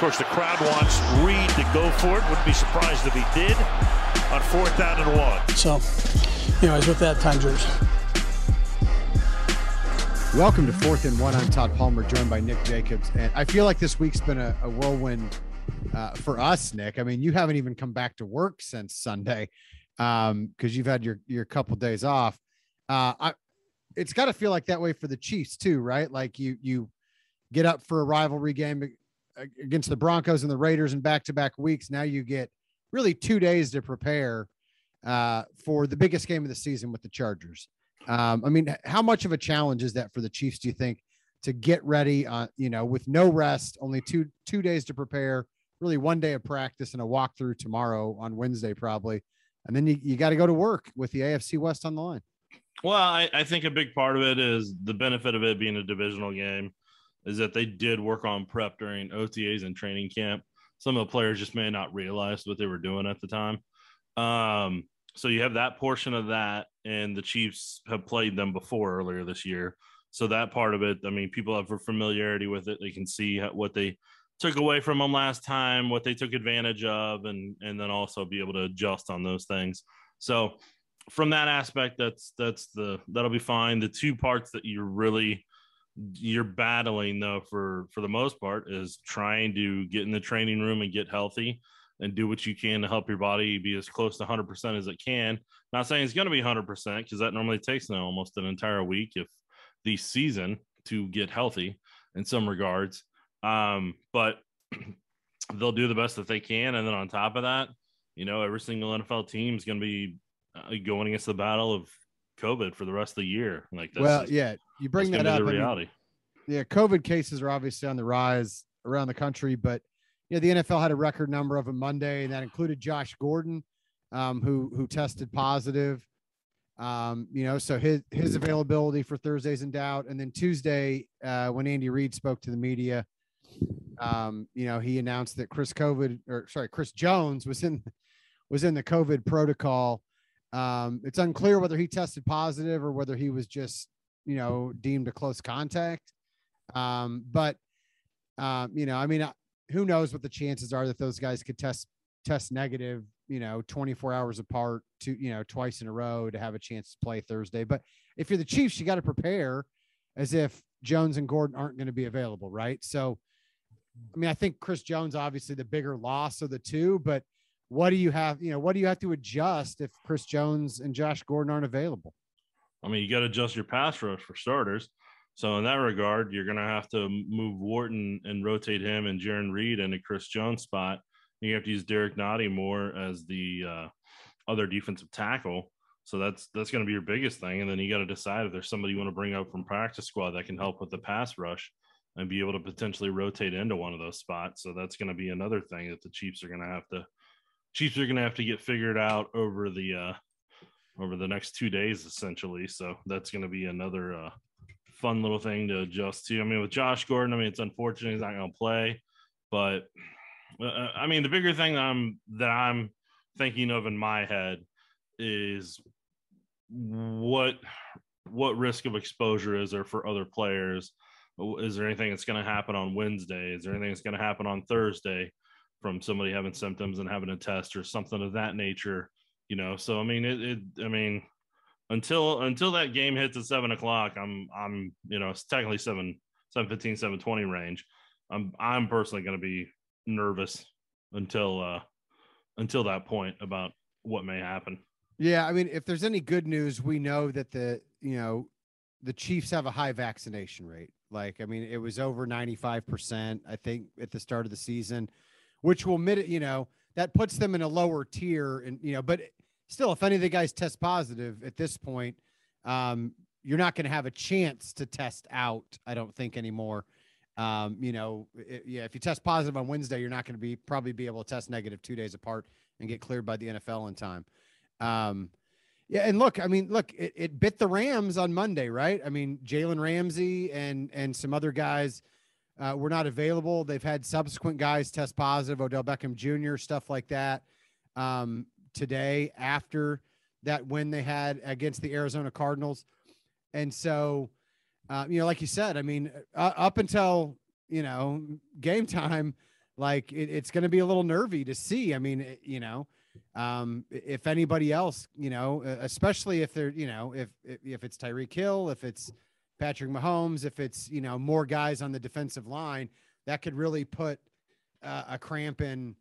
course, the crowd wants Reid to go for it. Wouldn't be surprised if he did on fourth down and one. So, anyways, with that, time yours. Welcome to Fourth and One. I'm Todd Palmer, joined by Nick Jacobs, and I feel like this week's been a, a whirlwind uh, for us, Nick. I mean, you haven't even come back to work since Sunday because um, you've had your your couple days off. Uh, I, it's got to feel like that way for the Chiefs too, right? Like you you get up for a rivalry game against the Broncos and the Raiders in back to back weeks. Now you get really two days to prepare uh, for the biggest game of the season with the Chargers. Um, I mean, how much of a challenge is that for the Chiefs? Do you think to get ready, uh, you know, with no rest, only two two days to prepare, really one day of practice and a walkthrough tomorrow on Wednesday probably, and then you, you got to go to work with the AFC West on the line. Well, I, I think a big part of it is the benefit of it being a divisional game is that they did work on prep during OTAs and training camp. Some of the players just may not realize what they were doing at the time. Um, so you have that portion of that, and the Chiefs have played them before earlier this year. So that part of it, I mean, people have familiarity with it. They can see what they took away from them last time, what they took advantage of, and and then also be able to adjust on those things. So from that aspect, that's that's the that'll be fine. The two parts that you're really you're battling though for for the most part is trying to get in the training room and get healthy and do what you can to help your body be as close to 100% as it can. Not saying it's going to be 100% because that normally takes now almost an entire week if the season to get healthy in some regards. Um, but they'll do the best that they can. And then on top of that, you know, every single NFL team is going to be uh, going against the battle of COVID for the rest of the year. Like, well, just, yeah, you bring that up. The reality. I mean, yeah, COVID cases are obviously on the rise around the country, but you know, the NFL had a record number of them Monday, and that included Josh Gordon, um, who who tested positive. Um, you know, so his his availability for Thursday's in doubt. And then Tuesday, uh, when Andy Reid spoke to the media, um, you know, he announced that Chris COVID or sorry, Chris Jones was in was in the COVID protocol. Um, it's unclear whether he tested positive or whether he was just, you know, deemed a close contact. Um, but um, you know, I mean, who knows what the chances are that those guys could test test negative, you know, 24 hours apart to, you know, twice in a row to have a chance to play Thursday. But if you're the Chiefs, you got to prepare as if Jones and Gordon aren't going to be available, right? So, I mean, I think Chris Jones obviously the bigger loss of the two, but what do you have, you know, what do you have to adjust if Chris Jones and Josh Gordon aren't available? I mean, you got to adjust your pass rush for starters. So in that regard, you're going to have to move Wharton and rotate him and Jarran Reed into Chris Jones' spot. You have to use Derrick Nnadi more as the uh, other defensive tackle. So that's that's going to be your biggest thing. And then you got to decide if there's somebody you want to bring up from practice squad that can help with the pass rush and be able to potentially rotate into one of those spots. So that's going to be another thing that the Chiefs are going to have to Chiefs are going to have to get figured out over the uh, over the next two days essentially. So that's going to be another uh, fun little thing to adjust to. I mean, with Josh Gordon, I mean, it's unfortunate he's not going to play, but uh, uh, I mean, the bigger thing that I'm that I'm thinking of in my head is what what risk of exposure is there for other players? Is there anything that's going to happen on Wednesday? Is there anything that's going to happen on Thursday from somebody having symptoms and having a test or something of that nature? You know, so I mean, it, it I mean, until until that game hits at seven o'clock, I'm I'm you know it's technically seven seven fifteen seven twenty range. I'm I'm personally going to be nervous until uh until that point about what may happen. Yeah, I mean, if there's any good news, we know that the you know the Chiefs have a high vaccination rate. Like, I mean, it was over 95%, I think, at the start of the season, which will it, you know, that puts them in a lower tier. And, you know, but still, if any of the guys test positive at this point, um, you're not going to have a chance to test out. I don't think anymore. Um, you know, it, yeah, if you test positive on Wednesday, you're not going to be probably be able to test negative two days apart and get cleared by the NFL in time. Um, yeah, and look, I mean, look, it, it bit the Rams on Monday, right? I mean, Jalen Ramsey and and some other guys uh, were not available. They've had subsequent guys test positive, Odell Beckham Jr., stuff like that. Um, today after that win they had against the Arizona Cardinals. And so, uh, you know, like you said, I mean, uh, up until, you know, game time, like it, it's going to be a little nervy to see. I mean, it, you know, um, if anybody else, you know, especially if they're, you know, if if it's Tyreek Hill, if it's Patrick Mahomes, if it's you know more guys on the defensive line, that could really put uh, a cramp in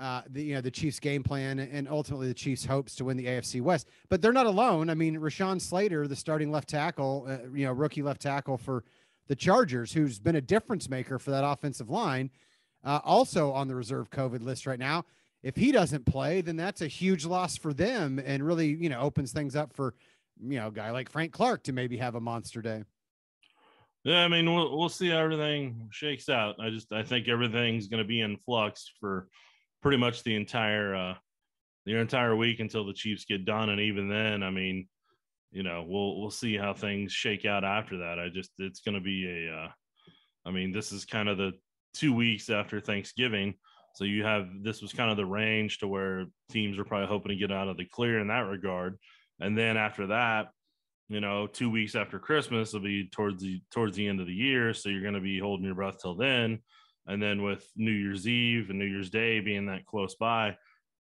uh, the you know the Chiefs' game plan and ultimately the Chiefs' hopes to win the AFC West. But they're not alone. I mean, Rashawn Slater, the starting left tackle, uh, you know, rookie left tackle for the Chargers, who's been a difference maker for that offensive line, uh, also on the reserve COVID list right now. If he doesn't play, then that's a huge loss for them, and really you know opens things up for you know a guy like Frank Clark to maybe have a monster day. Yeah, I mean, we'll we'll see how everything shakes out. I just I think everything's going to be in flux for pretty much the entire uh the entire week until the Chiefs get done, and even then, I mean, you know, we'll we'll see how things shake out after that. I just it's going to be a, uh, I mean, this is kind of the two weeks after Thanksgiving, so you have this was kind of the range to where teams are probably hoping to get out of the clear in that regard, and then after that, you know, two weeks after Christmas will be towards the towards the end of the year. So you're going to be holding your breath till then. And then with New Year's Eve and New Year's Day being that close by,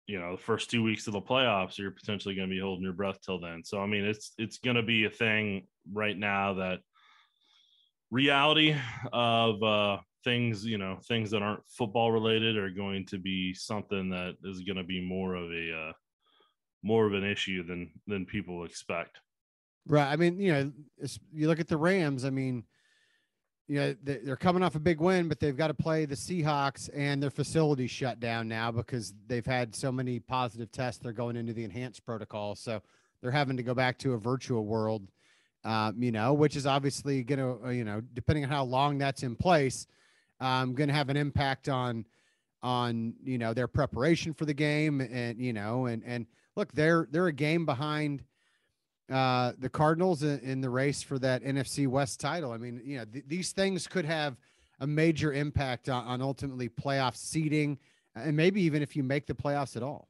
you know, the first two weeks of the playoffs, you're potentially going to be holding your breath till then. So I mean, it's it's going to be a thing right now that reality of uh things, you know, things that aren't football related are going to be something that is going to be more of a uh more of an issue than than people expect. Right. I mean, you know, you look at the Rams. I mean, you know, they're coming off a big win, but they've got to play the Seahawks and their facility shut down now because they've had so many positive tests. They're going into the enhanced protocol. So they're having to go back to a virtual world, um, you know, which is obviously going to, uh, you know, depending on how long that's in place, um, going to have an impact on, on, you know, their preparation for the game. And, you know, and, and look, they're, they're a game behind, uh, the Cardinals in, in, the race for that NFC West title. I mean, you know, th- these things could have a major impact on, on, ultimately playoff seeding, and maybe even if you make the playoffs at all.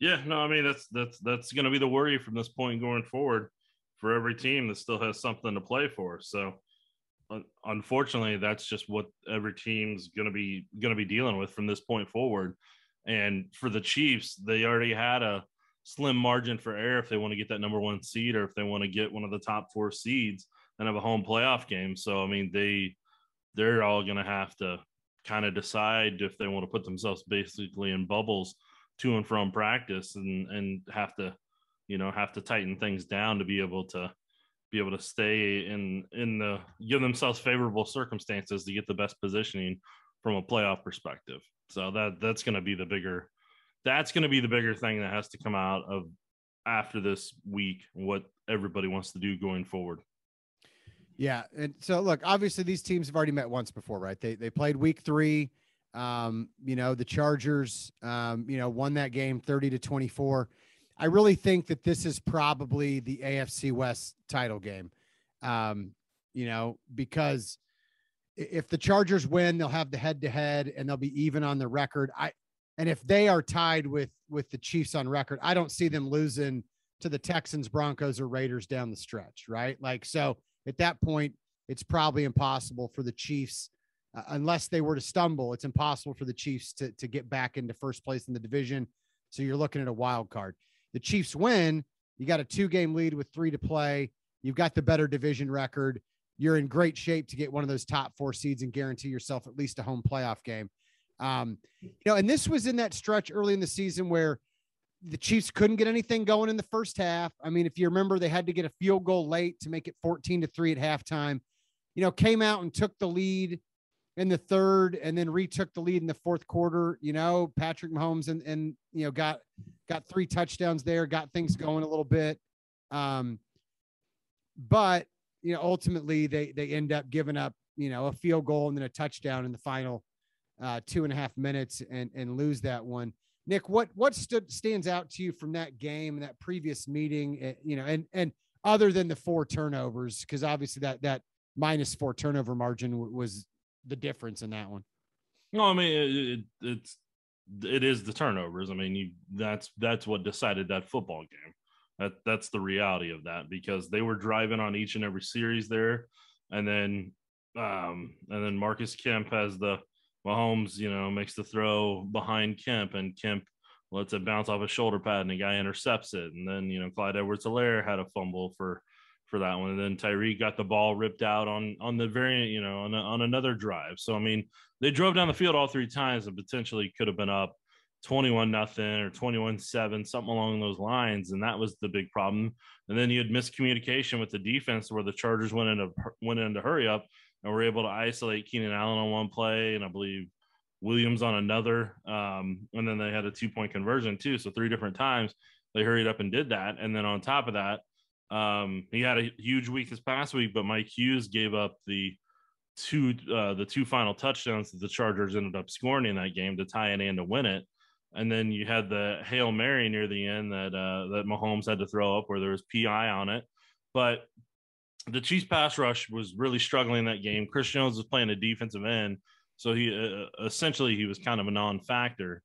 Yeah, no, I mean that's that's that's going to be the worry from this point going forward for every team that still has something to play for. So, unfortunately, that's just what every team's going to be going to be dealing with from this point forward. And for the Chiefs, they already had a slim margin for error if they want to get that number one seed or if they want to get one of the top four seeds and have a home playoff game. So I mean they they're all going to have to kind of decide if they want to put themselves basically in bubbles to and from practice and and have to you know have to tighten things down to be able to be able to stay in in the give themselves favorable circumstances to get the best positioning from a playoff perspective. So that that's going to be the bigger that's going to be the bigger thing that has to come out of after this week what everybody wants to do going forward. Yeah and so look obviously these teams have already met once before right? They they played week three. Um you know the chargers um you know won that game 30 to 24 i really think that this is probably the afc west title game um you know because if the chargers win they'll have the head to head and they'll be even on the record. I and if they are tied with with the Chiefs on record, I don't see them losing to the Texans, Broncos, or Raiders down the stretch, right? Like so at that point, it's probably impossible for the Chiefs uh, unless they were to stumble. It's impossible for the Chiefs to to get back into first place in the division. So you're looking at a wild card. The Chiefs win, you got a two game lead with three to play. You've got the better division record. You're in great shape to get one of those top four seeds and guarantee yourself at least a home playoff game. Um, you know, and this was in that stretch early in the season where the Chiefs couldn't get anything going in the first half. I mean, if you remember, they had to get a field goal late to make it 14 to 3 at halftime. You know, came out and took the lead in the third and then retook the lead in the fourth quarter. You know, Patrick Mahomes and and you know got got three touchdowns there, got things going a little bit. Um, but you know, ultimately they they end up giving up, you know, a field goal and then a touchdown in the final uh, two and a half minutes and and lose that one. Nick, what what stood stands out to you from that game and that previous meeting? Eh, you know, and and other than the four turnovers, because obviously that that minus four turnover margin was the difference in that one. No, I mean it, it, it's it is the turnovers. I mean, you that's that's what decided that football game. That that's the reality of that because they were driving on each and every series there, and then um and then Marcus Kemp has the Mahomes, you know, makes the throw behind Kemp, and Kemp lets it bounce off his shoulder pad, and the guy intercepts it. And then you know Clyde Edwards-Helaire had a fumble for for that one. And then Tyreek got the ball ripped out on on the very you know on a, on another drive. So I mean, they drove down the field all three times and potentially could have been up 21 nothing or 21 7 something along those lines and that was the big problem and then you had miscommunication with the defense where the chargers went into went into hurry up and we were able to isolate keenan allen on one play and i believe williams on another. Um, and then they had a two point conversion too so three different times they hurried up and did that. And then on top of that um, he had a huge week this past week but mike hughes gave up the two uh, the two final touchdowns that the chargers ended up scoring in that game to tie it and to win it. And then you had the hail mary near the end that uh, that Mahomes had to throw up where there was PI on it, but the Chiefs pass rush was really struggling in that game. Chris Jones was playing a defensive end, so he uh, essentially he was kind of a non-factor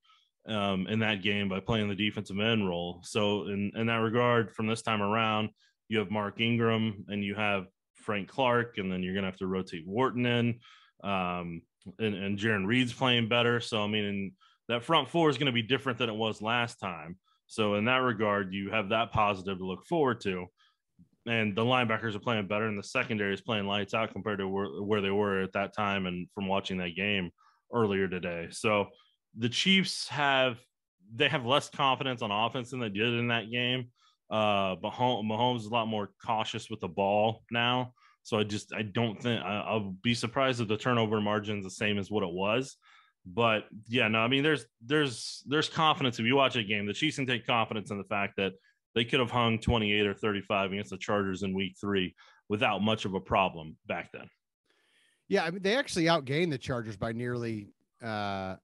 um, in that game by playing the defensive end role. So in in that regard, from this time around, you have Mark Ingram and you have Frank Clark, and then you're gonna have to rotate Wharton in, um, and and Jarran Reed's playing better. So I mean that front four is going to be different than it was last time. So in that regard, you have that positive to look forward to. And the linebackers are playing better, and the secondary is playing lights out compared to where, where they were at that time and from watching that game earlier today. So the Chiefs have they have less confidence on offense than they did in that game. Uh, but Mahomes is a lot more cautious with the ball now. So I just I don't think I, I'll be surprised if the turnover margin is the same as what it was. But yeah, no, I mean, there's there's there's confidence if you watch a game. The Chiefs can take confidence in the fact that they could have hung 28 or 35 against the Chargers in Week Three without much of a problem back then. Yeah, I mean, they actually outgained the Chargers by nearly, uh,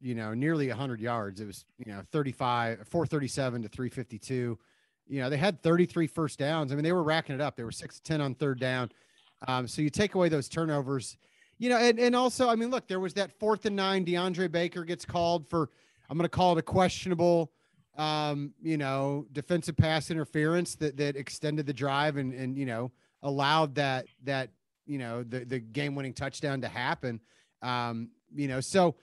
you know, nearly 100 yards. It was, you know, 35, 437 to 352. You know, they had 33 first downs. I mean, they were racking it up. They were 6 to 10 on third down. Um, so you take away those turnovers you know, and, and also, I mean, look, there was that fourth and nine. DeAndre Baker gets called for, I'm going to call it a questionable, um, you know, defensive pass interference that that extended the drive and and you know allowed that that you know the the game winning touchdown to happen. Um, you know, so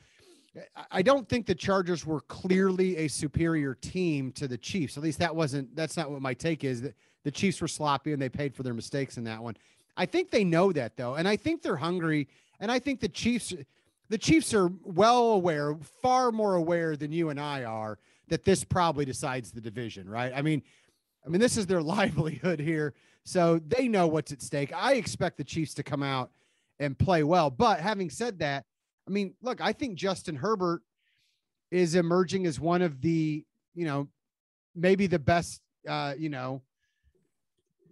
I don't think the Chargers were clearly a superior team to the Chiefs. At least that wasn't that's not what my take is. That the Chiefs were sloppy and they paid for their mistakes in that one. I think they know that though, and I think they're hungry and I think the Chiefs, the Chiefs are well aware, far more aware than you and I are, that this probably decides the division, right? I mean, I mean, this is their livelihood here. So they know what's at stake. I expect the Chiefs to come out and play well. But having said that, I mean, look, I think Justin Herbert is emerging as one of the, you know, maybe the best, uh, you know,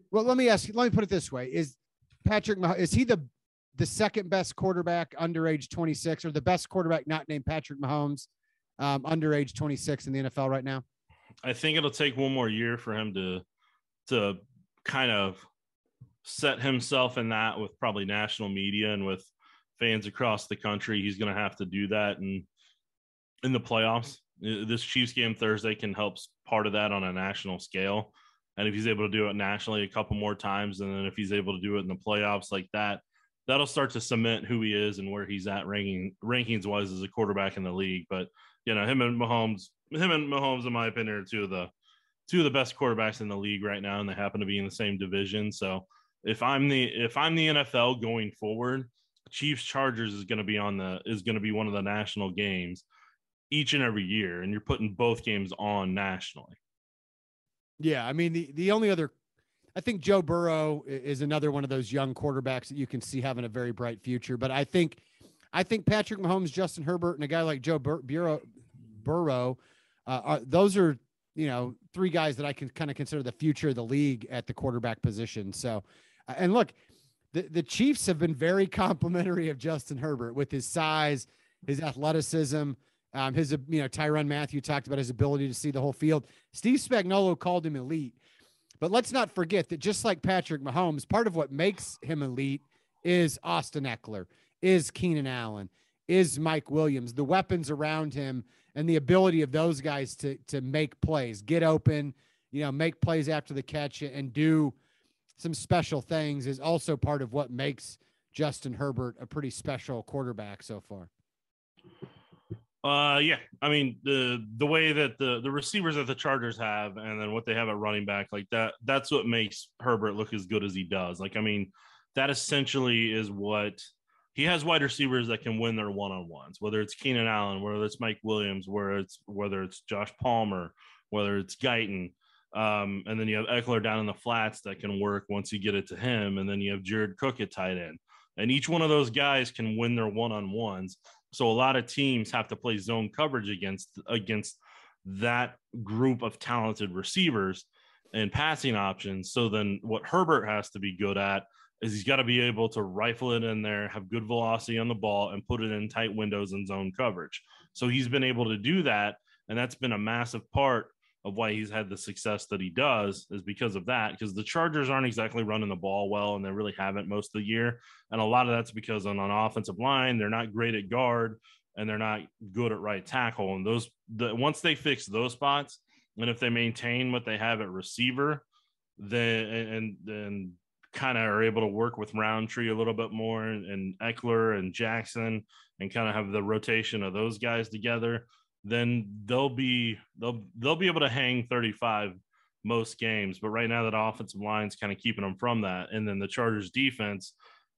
well, let me ask you, let me put it this way. Is Patrick, is he the the second best quarterback under age 26 or the best quarterback not named Patrick Mahomes um, under age 26 in the NFL right now? I think it'll take one more year for him to to kind of set himself in that with probably national media and with fans across the country. He's going to have to do that and in the playoffs. This Chiefs game Thursday can help part of that on a national scale. And if he's able to do it nationally a couple more times, and then if he's able to do it in the playoffs like that, that'll start to cement who he is and where he's at ranking rankings wise as a quarterback in the league. But you know, him and Mahomes, him and Mahomes, in my opinion, are two of the two of the best quarterbacks in the league right now, and they happen to be in the same division. So if I'm the if I'm the NFL going forward, Chiefs Chargers is going to be on the is going to be one of the national games each and every year, and you're putting both games on nationally. Yeah, I mean the the only other I think Joe Burrow is another one of those young quarterbacks that you can see having a very bright future. But I think, I think Patrick Mahomes, Justin Herbert, and a guy like Joe Bur- Burrow, Burrow uh, are, those are you know three guys that I can kind of consider the future of the league at the quarterback position. So, uh, and look, the the Chiefs have been very complimentary of Justin Herbert with his size, his athleticism. Um, his, you know, Tyrann Mathieu talked about his ability to see the whole field. Steve Spagnuolo called him elite. But let's not forget that just like Patrick Mahomes, part of what makes him elite is Austin Ekeler, is Keenan Allen, is Mike Williams, the weapons around him, and the ability of those guys to to make plays, get open, you know, make plays after the catch, and do some special things is also part of what makes Justin Herbert a pretty special quarterback so far. Uh, yeah. I mean, the the way that the the receivers that the Chargers have, and then what they have at running back, like that, that's what makes Herbert look as good as he does. Like, I mean, that essentially is what he has wide receivers that can win their one on ones, whether it's Keenan Allen, whether it's Mike Williams, whether it's whether it's Josh Palmer, whether it's Guyton. Um, and then you have Ekeler down in the flats that can work once you get it to him, and then you have Jared Cook at tight end, and each one of those guys can win their one on ones. So a lot of teams have to play zone coverage against against that group of talented receivers and passing options. So then what Herbert has to be good at is he's got to be able to rifle it in there, have good velocity on the ball, and put it in tight windows and zone coverage. So he's been able to do that. And that's been a massive part of why he's had the success that he does is because of that. Because the Chargers aren't exactly running the ball well, and they really haven't most of the year. And a lot of that's because on an offensive line, they're not great at guard and they're not good at right tackle. And those the once they fix those spots, and if they maintain what they have at receiver, then and then kind of are able to work with Rountree a little bit more and, and Ekeler and Jackson and kind of have the rotation of those guys together then they'll be they'll they'll be able to hang 35 most games. But right now that offensive line's kind of keeping them from that. And then the Chargers defense,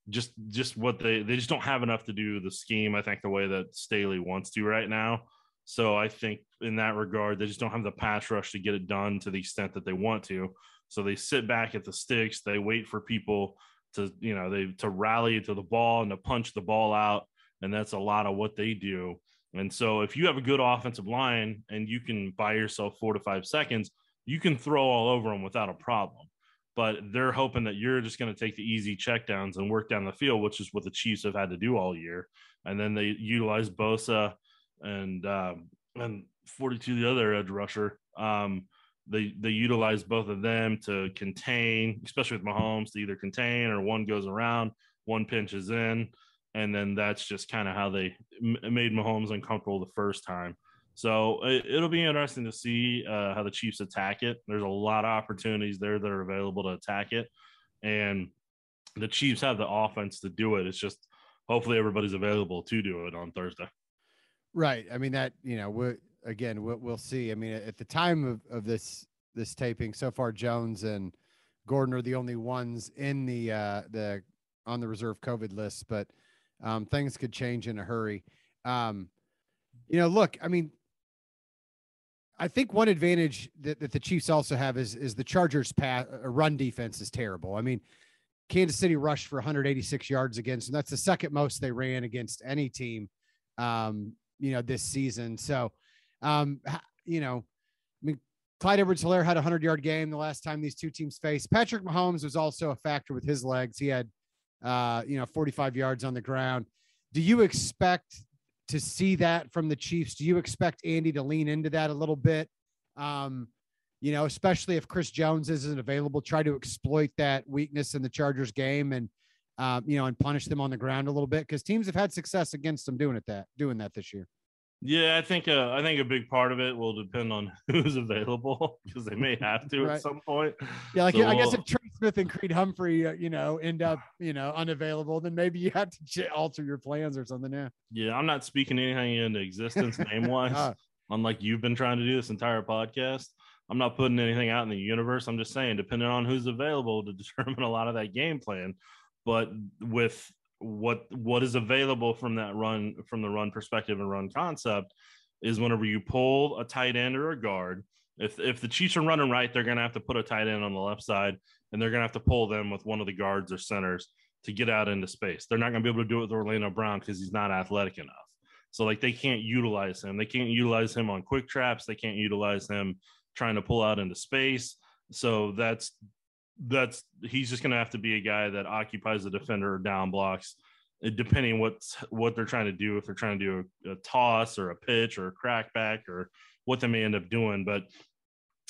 just just what they they just don't have enough to do the scheme, I think, the way that Staley wants to right now. So I think in that regard, they just don't have the pass rush to get it done to the extent that they want to. So they sit back at the sticks, they wait for people to, you know, they to rally to the ball and to punch the ball out. And that's a lot of what they do. And so if you have a good offensive line and you can buy yourself four to five seconds, you can throw all over them without a problem. But they're hoping that you're just going to take the easy checkdowns and work down the field, which is what the Chiefs have had to do all year. And then they utilize Bosa and um, and 42 the other edge rusher. Um, they they utilize both of them to contain, especially with Mahomes, to either contain or one goes around, one pinches in and then that's just kind of how they m- made Mahomes uncomfortable the first time. So it, will be interesting to see uh, how the Chiefs attack it. There's a lot of opportunities there that are available to attack it, and the Chiefs have the offense to do it. It's just hopefully everybody's available to do it on Thursday. Right. I mean that you know we again we'll, we'll see. I mean at the time of, of this this taping, so far Jones and Gordon are the only ones in the uh, the on the reserve COVID list, but um, things could change in a hurry. Um, you know, look, I mean, I think one advantage that, that the Chiefs also have is is the Chargers' pass, uh, run defense is terrible. I mean, Kansas City rushed for 186 yards against, and that's the second most they ran against any team, um, you know, this season. So, um, you know, I mean, Clyde Edwards-Helaire had a 100 yard game the last time these two teams faced. Patrick Mahomes was also a factor with his legs. He had uh, you know, 45 yards on the ground. Do you expect to see that from the Chiefs? Do you expect Andy to lean into that a little bit? Um, you know, especially if Chris Jones isn't available, try to exploit that weakness in the Chargers game and, um, you know, and punish them on the ground a little bit because teams have had success against them doing it that doing that this year. Yeah, I think uh, I think a big part of it will depend on who's available because they may have to right. at some point. Yeah, like so I guess if Trey Smith and Creed Humphrey, uh, you know, end up you know unavailable, then maybe you have to alter your plans or something. Yeah. Yeah, I'm not speaking anything into existence name wise, uh, unlike you've been trying to do this entire podcast. I'm not putting anything out in the universe. I'm just saying, depending on who's available to determine a lot of that game plan. But with what what is available from that run from the run perspective and run concept is whenever you pull a tight end or a guard if if the chiefs are running right they're going to have to put a tight end on the left side and they're going to have to pull them with one of the guards or centers to get out into space. They're not going to be able to do it with orlando brown because he's not athletic enough. So like they can't utilize him. They can't utilize him on quick traps. They can't utilize him trying to pull out into space. So that's that's he's just going to have to be a guy that occupies the defender or down blocks uh, depending what's what they're trying to do if they're trying to do a, a toss or a pitch or a crackback or what they may end up doing. But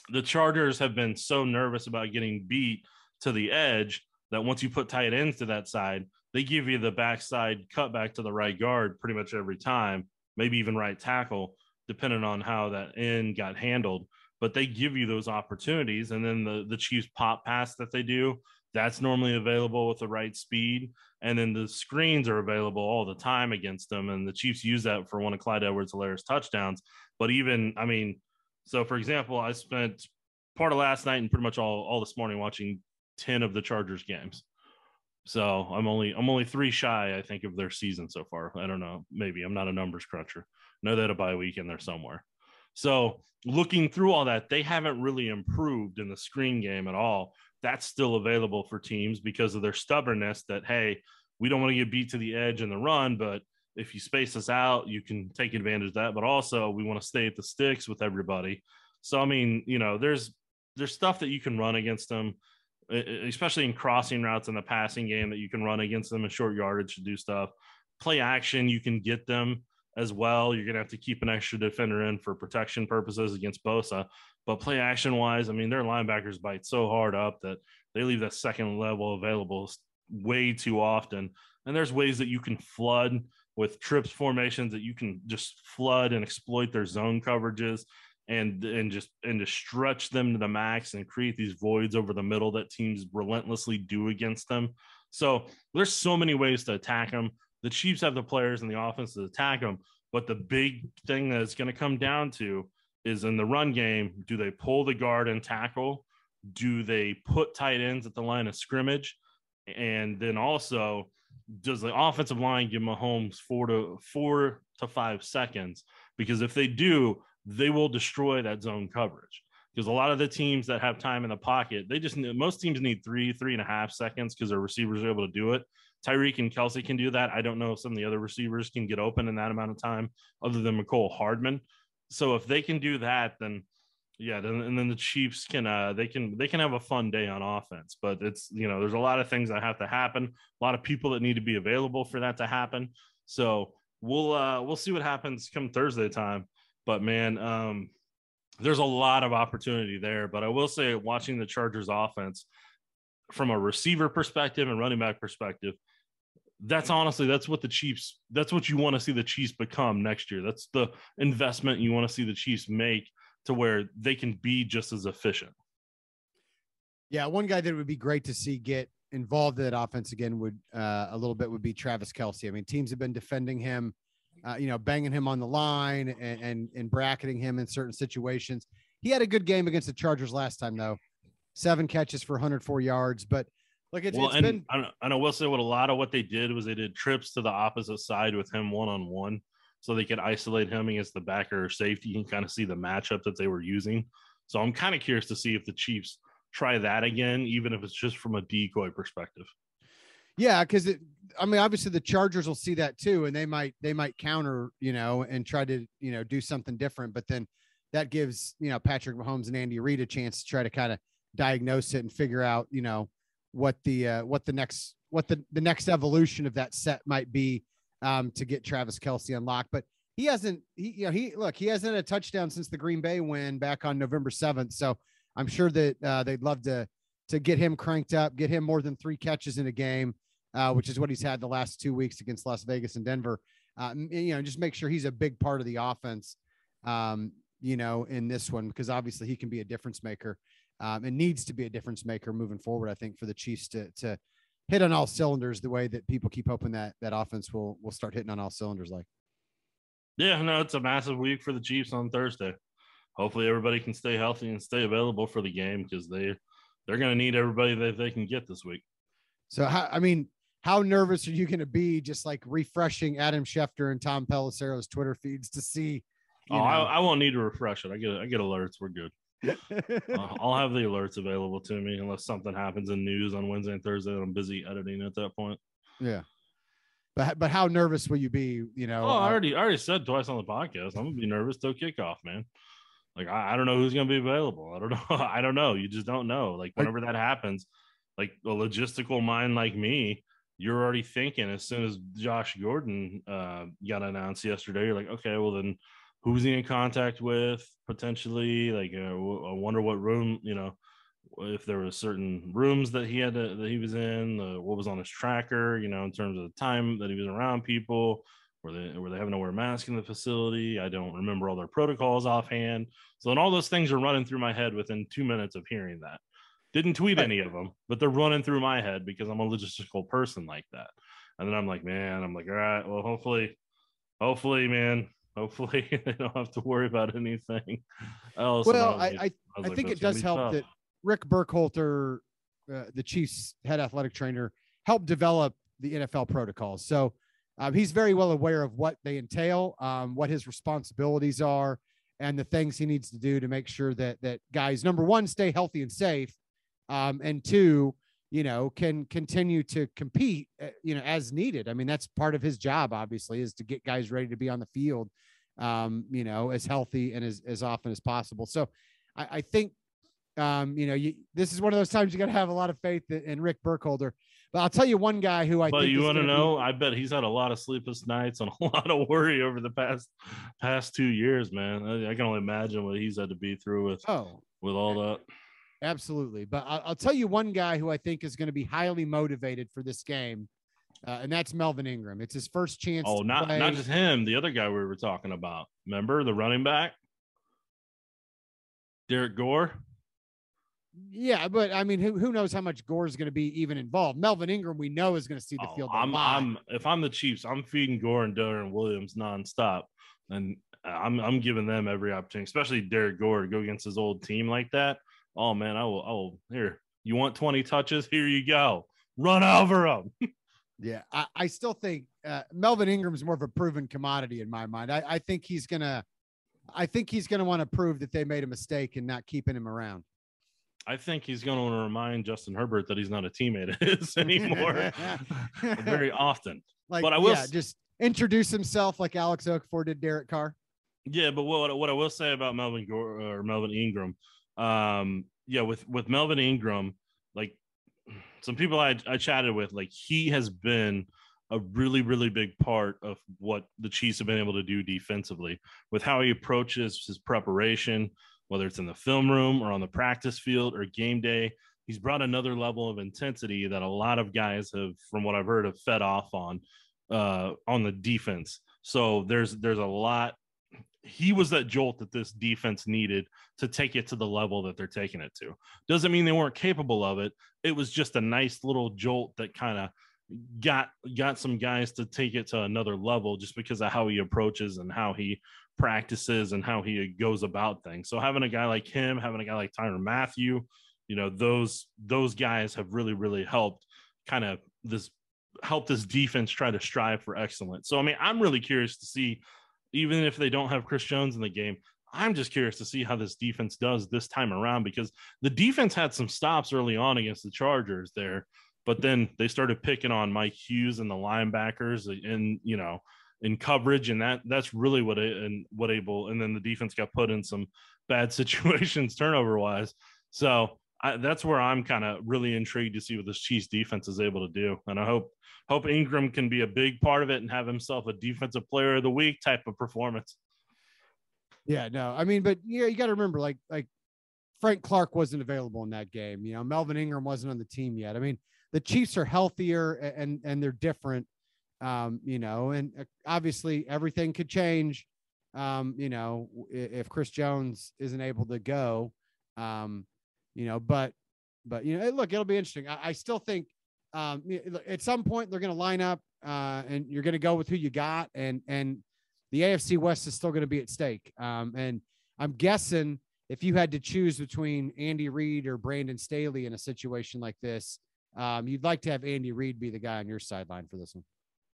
the chargers have been so nervous about getting beat to the edge that once you put tight ends to that side they give you the backside cutback to the right guard pretty much every time maybe even right tackle depending on how that end got handled but they give you those opportunities. And then the, the Chiefs pop pass that they do That's normally available with the right speed. And then the screens are available all the time against them. And the Chiefs use that for one of Clyde Edwards Helaire's touchdowns. But even, I mean, so for example, I spent part of last night and pretty much all, all this morning watching 10 of the Chargers games. So I'm only I'm only three shy, I think, of their season so far. I don't know. Maybe I'm not a numbers cruncher. Know that a bye week in there somewhere. So looking through all that, they haven't really improved in the screen game at all. That's still available for teams because of their stubbornness that, hey, we don't want to get beat to the edge in the run, but if you space us out, you can take advantage of that. But also we want to stay at the sticks with everybody. So I mean, you know, there's there's stuff that you can run against them, especially in crossing routes in the passing game that you can run against them in short yardage to do stuff. Play action, you can get them as well. You're going to have to keep an extra defender in for protection purposes against Bosa. But play action wise, I mean, their linebackers bite so hard up that they leave that second level available way too often. And there's ways that you can flood with trips formations that you can just flood and exploit their zone coverages and and just and to stretch them to the max and create these voids over the middle that teams relentlessly do against them. So there's so many ways to attack them the Chiefs have the players and the offense to attack them. But the big thing that it's going to come down to is in the run game, do they pull the guard and tackle? Do they put tight ends at the line of scrimmage? And then also, does the offensive line give Mahomes four to four to five seconds? Because if they do, they will destroy that zone coverage. Because a lot of the teams that have time in the pocket, they just most teams need three, three and a half seconds because their receivers are able to do it. Tyreek and Kelce can do that. I don't know if some of the other receivers can get open in that amount of time, other than Mecole Hardman. So if they can do that, then yeah, then and then the Chiefs can uh they can they can have a fun day on offense. But it's you know there's a lot of things that have to happen, a lot of people that need to be available for that to happen. So we'll uh we'll see what happens come Thursday time. But man, um there's a lot of opportunity there. But I will say, watching the Chargers offense from a receiver perspective and running back perspective, that's honestly that's what the Chiefs that's what you want to see the Chiefs become next year. That's the investment you want to see the Chiefs make to where they can be just as efficient. Yeah, one guy that would be great to see get involved in that offense again would uh, a little bit would be Travis Kelce. I mean, teams have been defending him, uh, you know, banging him on the line and, and and bracketing him in certain situations. He had a good game against the Chargers last time, though. Seven catches for 104 yards, but like it's, well, it's and been. I, know, I will say what a lot of what they did was they did trips to the opposite side with him one on one, so they could isolate him against the backer or safety and kind of see the matchup that they were using. So I'm kind of curious to see if the Chiefs try that again, even if it's just from a decoy perspective. Yeah, because it. I mean, obviously the Chargers will see that too, and they might they might counter, you know, and try to you know do something different. But then that gives you know Patrick Mahomes and Andy Reid a chance to try to kind of diagnose it and figure out, you know, what the uh, what the next what the the next evolution of that set might be um, to get Travis Kelce unlocked. But he hasn't he you know he look he hasn't had a touchdown since the Green Bay win back on November seventh. So I'm sure that uh, they'd love to to get him cranked up, get him more than three catches in a game, uh, which is what he's had the last two weeks against Las Vegas and Denver. Uh, you know, just make sure he's a big part of the offense. Um, you know, in this one because obviously he can be a difference maker um, and needs to be a difference maker moving forward. I think for the Chiefs to to hit on all cylinders the way that people keep hoping that that offense will will start hitting on all cylinders. Like, yeah, no, it's a massive week for the Chiefs on Thursday. Hopefully, everybody can stay healthy and stay available for the game because they they're going to need everybody that they can get this week. So, how, I mean, how nervous are you going to be just like refreshing Adam Schefter and Tom Pelissero's Twitter feeds to see? oh, I, I, won't need to refresh it. I get I get alerts. We're good. I'll have the alerts available to me unless something happens in news on Wednesday and Thursday. that I'm busy editing at that point. Yeah. But but how nervous will you be? You know, oh, I uh, already I already said twice on the podcast. I'm gonna be nervous till kickoff, man. Like I, I don't know who's gonna be available. I don't know. I don't know. You just don't know. Like whenever that happens, like a logistical mind like me, you're already thinking as soon as Josh Gordon uh, got announced yesterday, you're like, okay, well then who's he in contact with potentially like uh, i wonder what room you know if there were certain rooms that he had to, that he was in uh, what was on his tracker you know in terms of the time that he was around people. Were they were they having to wear a mask in the facility? I don't remember all their protocols offhand. So then all those things are running through my head within two minutes of hearing that. Didn't tweet any of them, but they're running through my head because I'm a logistical person like that. And then I'm like, man, I'm like, all right, well, hopefully, hopefully, man, hopefully they don't have to worry about anything else. Well, was I, I, I like, think "That's it does help tough." that Rick Burkholder, uh, the Chiefs head athletic trainer, helped develop the NFL protocols. So um, he's very well aware of what they entail, um, what his responsibilities are, and the things he needs to do to make sure that that guys, number one, stay healthy and safe, um, and two, you know, can continue to compete, uh, you know, as needed. I mean, that's part of his job, obviously, is to get guys ready to be on the field, um, you know, as healthy and as as often as possible. So I, I think um, you know, you, this is one of those times you got to have a lot of faith in, in Rick Burkholder. But I'll tell you one guy who I but think you want to gonna be- know? I bet he's had a lot of sleepless nights and a lot of worry over the past past two years, man. I, I can only imagine what he's had to be through with oh, with all that. Absolutely. But I'll, I'll tell you one guy who I think is going to be highly motivated for this game, uh, and that's Melvin Ingram. It's his first chance. Oh, not play. not just him. The other guy we were talking about. Remember the running back, Derrick Gore. yeah, but I mean, who who knows how much Gore is going to be even involved? Melvin Ingram, we know is going to see the Oh, field. I'm. I'm if I'm the Chiefs, I'm feeding Gore and Darrel Williams nonstop, and I'm I'm giving them every opportunity, especially Derrick Gore to go against his old team like that. Oh man, I will. Oh, here you want 20 touches? Here you go. Run over them. Yeah, I, I still think uh, Melvin Ingram's more of a proven commodity in my mind. I, I think he's gonna, I think he's gonna want to prove that they made a mistake in not keeping him around I think he's going to want to remind Justin Herbert that he's not a teammate of his anymore very often. like, But I will yeah, s- just introduce himself like Alex Okafor did Derek Carr. Yeah, but what what I will say about Melvin Gore or Melvin Ingram, um, yeah, with with Melvin Ingram, like some people I I chatted with, like he has been a really really big part of what the Chiefs have been able to do defensively with how he approaches his preparation, whether it's in the film room or on the practice field or game day. He's brought another level of intensity that a lot of guys have, from what I've heard, have fed off on uh, on the defense. So there's there's a lot he was that jolt that this defense needed to take it to the level that they're taking it to. Doesn't mean they weren't capable of it. It was just a nice little jolt that kind of got got some guys to take it to another level just because of how he approaches and how he practices and how he goes about things. So having a guy like him, having a guy like Tyrann Mathieu, you know, those those guys have really really helped kind of this help this defense try to strive for excellence. So I mean, I'm really curious to see even if they don't have Chris Jones in the game, I'm just curious to see how this defense does this time around because the defense had some stops early on against the Chargers there, but then they started picking on Mike Hughes and the linebackers and you know in coverage and that that's really what it and what able and then the defense got put in some bad situations turnover wise. So I, that's where I'm kind of really intrigued to see what this Chiefs defense is able to do, and I hope hope Ingram can be a big part of it and have himself a defensive player of the week type of performance. Yeah, no, I mean, but yeah, you got to remember, like, like Frank Clark wasn't available in that game. You know, Melvin Ingram wasn't on the team yet. I mean, the Chiefs are healthier and and they're different. Um, you know, and uh, obviously everything could change. Um, you know, if Chris Jones isn't able to go, um, you know, but but you know, look, it'll be interesting. I, I still think um, at some point they're going to line up, uh, and you're going to go with who you got, and and the AFC West is still going to be at stake. Um, and I'm guessing if you had to choose between Andy Reid or Brandon Staley in a situation like this, um, you'd like to have Andy Reid be the guy on your sideline for this one.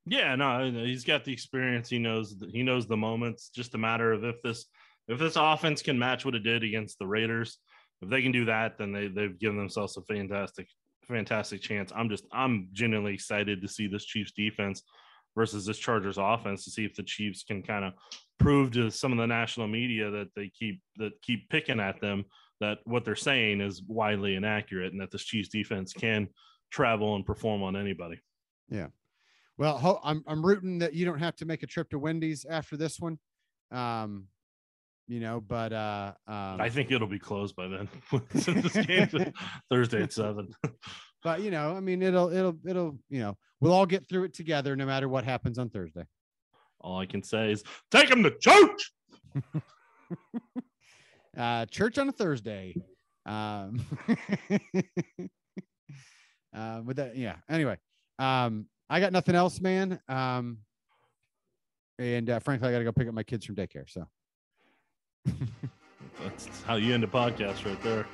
Yeah, no, he's got the experience. He knows he knows the moments. Just a matter of if this if this offense can match what it did against the Raiders. If they can do that, then they they've given themselves a fantastic fantastic chance. I'm just I'm genuinely excited to see this Chiefs defense versus this Chargers offense to see if the Chiefs can kind of prove to some of the national media that they keep that keep picking at them that what they're saying is widely inaccurate and that this Chiefs defense can travel and perform on anybody. Yeah. Well, I'm I'm rooting that you don't have to make a trip to Wendy's after this one. Um, you know, but uh, um, I think it'll be closed by then. Thursday at seven. but you know, I mean, it'll it'll it'll you know, we'll all get through it together, no matter what happens on Thursday. All I can say is take them to church. uh, church on a Thursday. Um, uh, with that, yeah. Anyway, um, I got nothing else, man. Um, and uh, frankly, I got to go pick up my kids from daycare. So. That's how you end a podcast right there.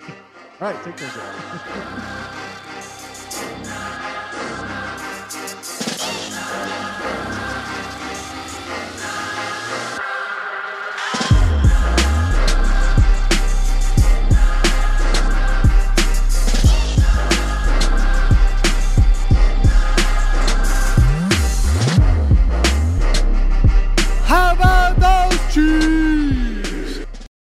All right, take care, guys.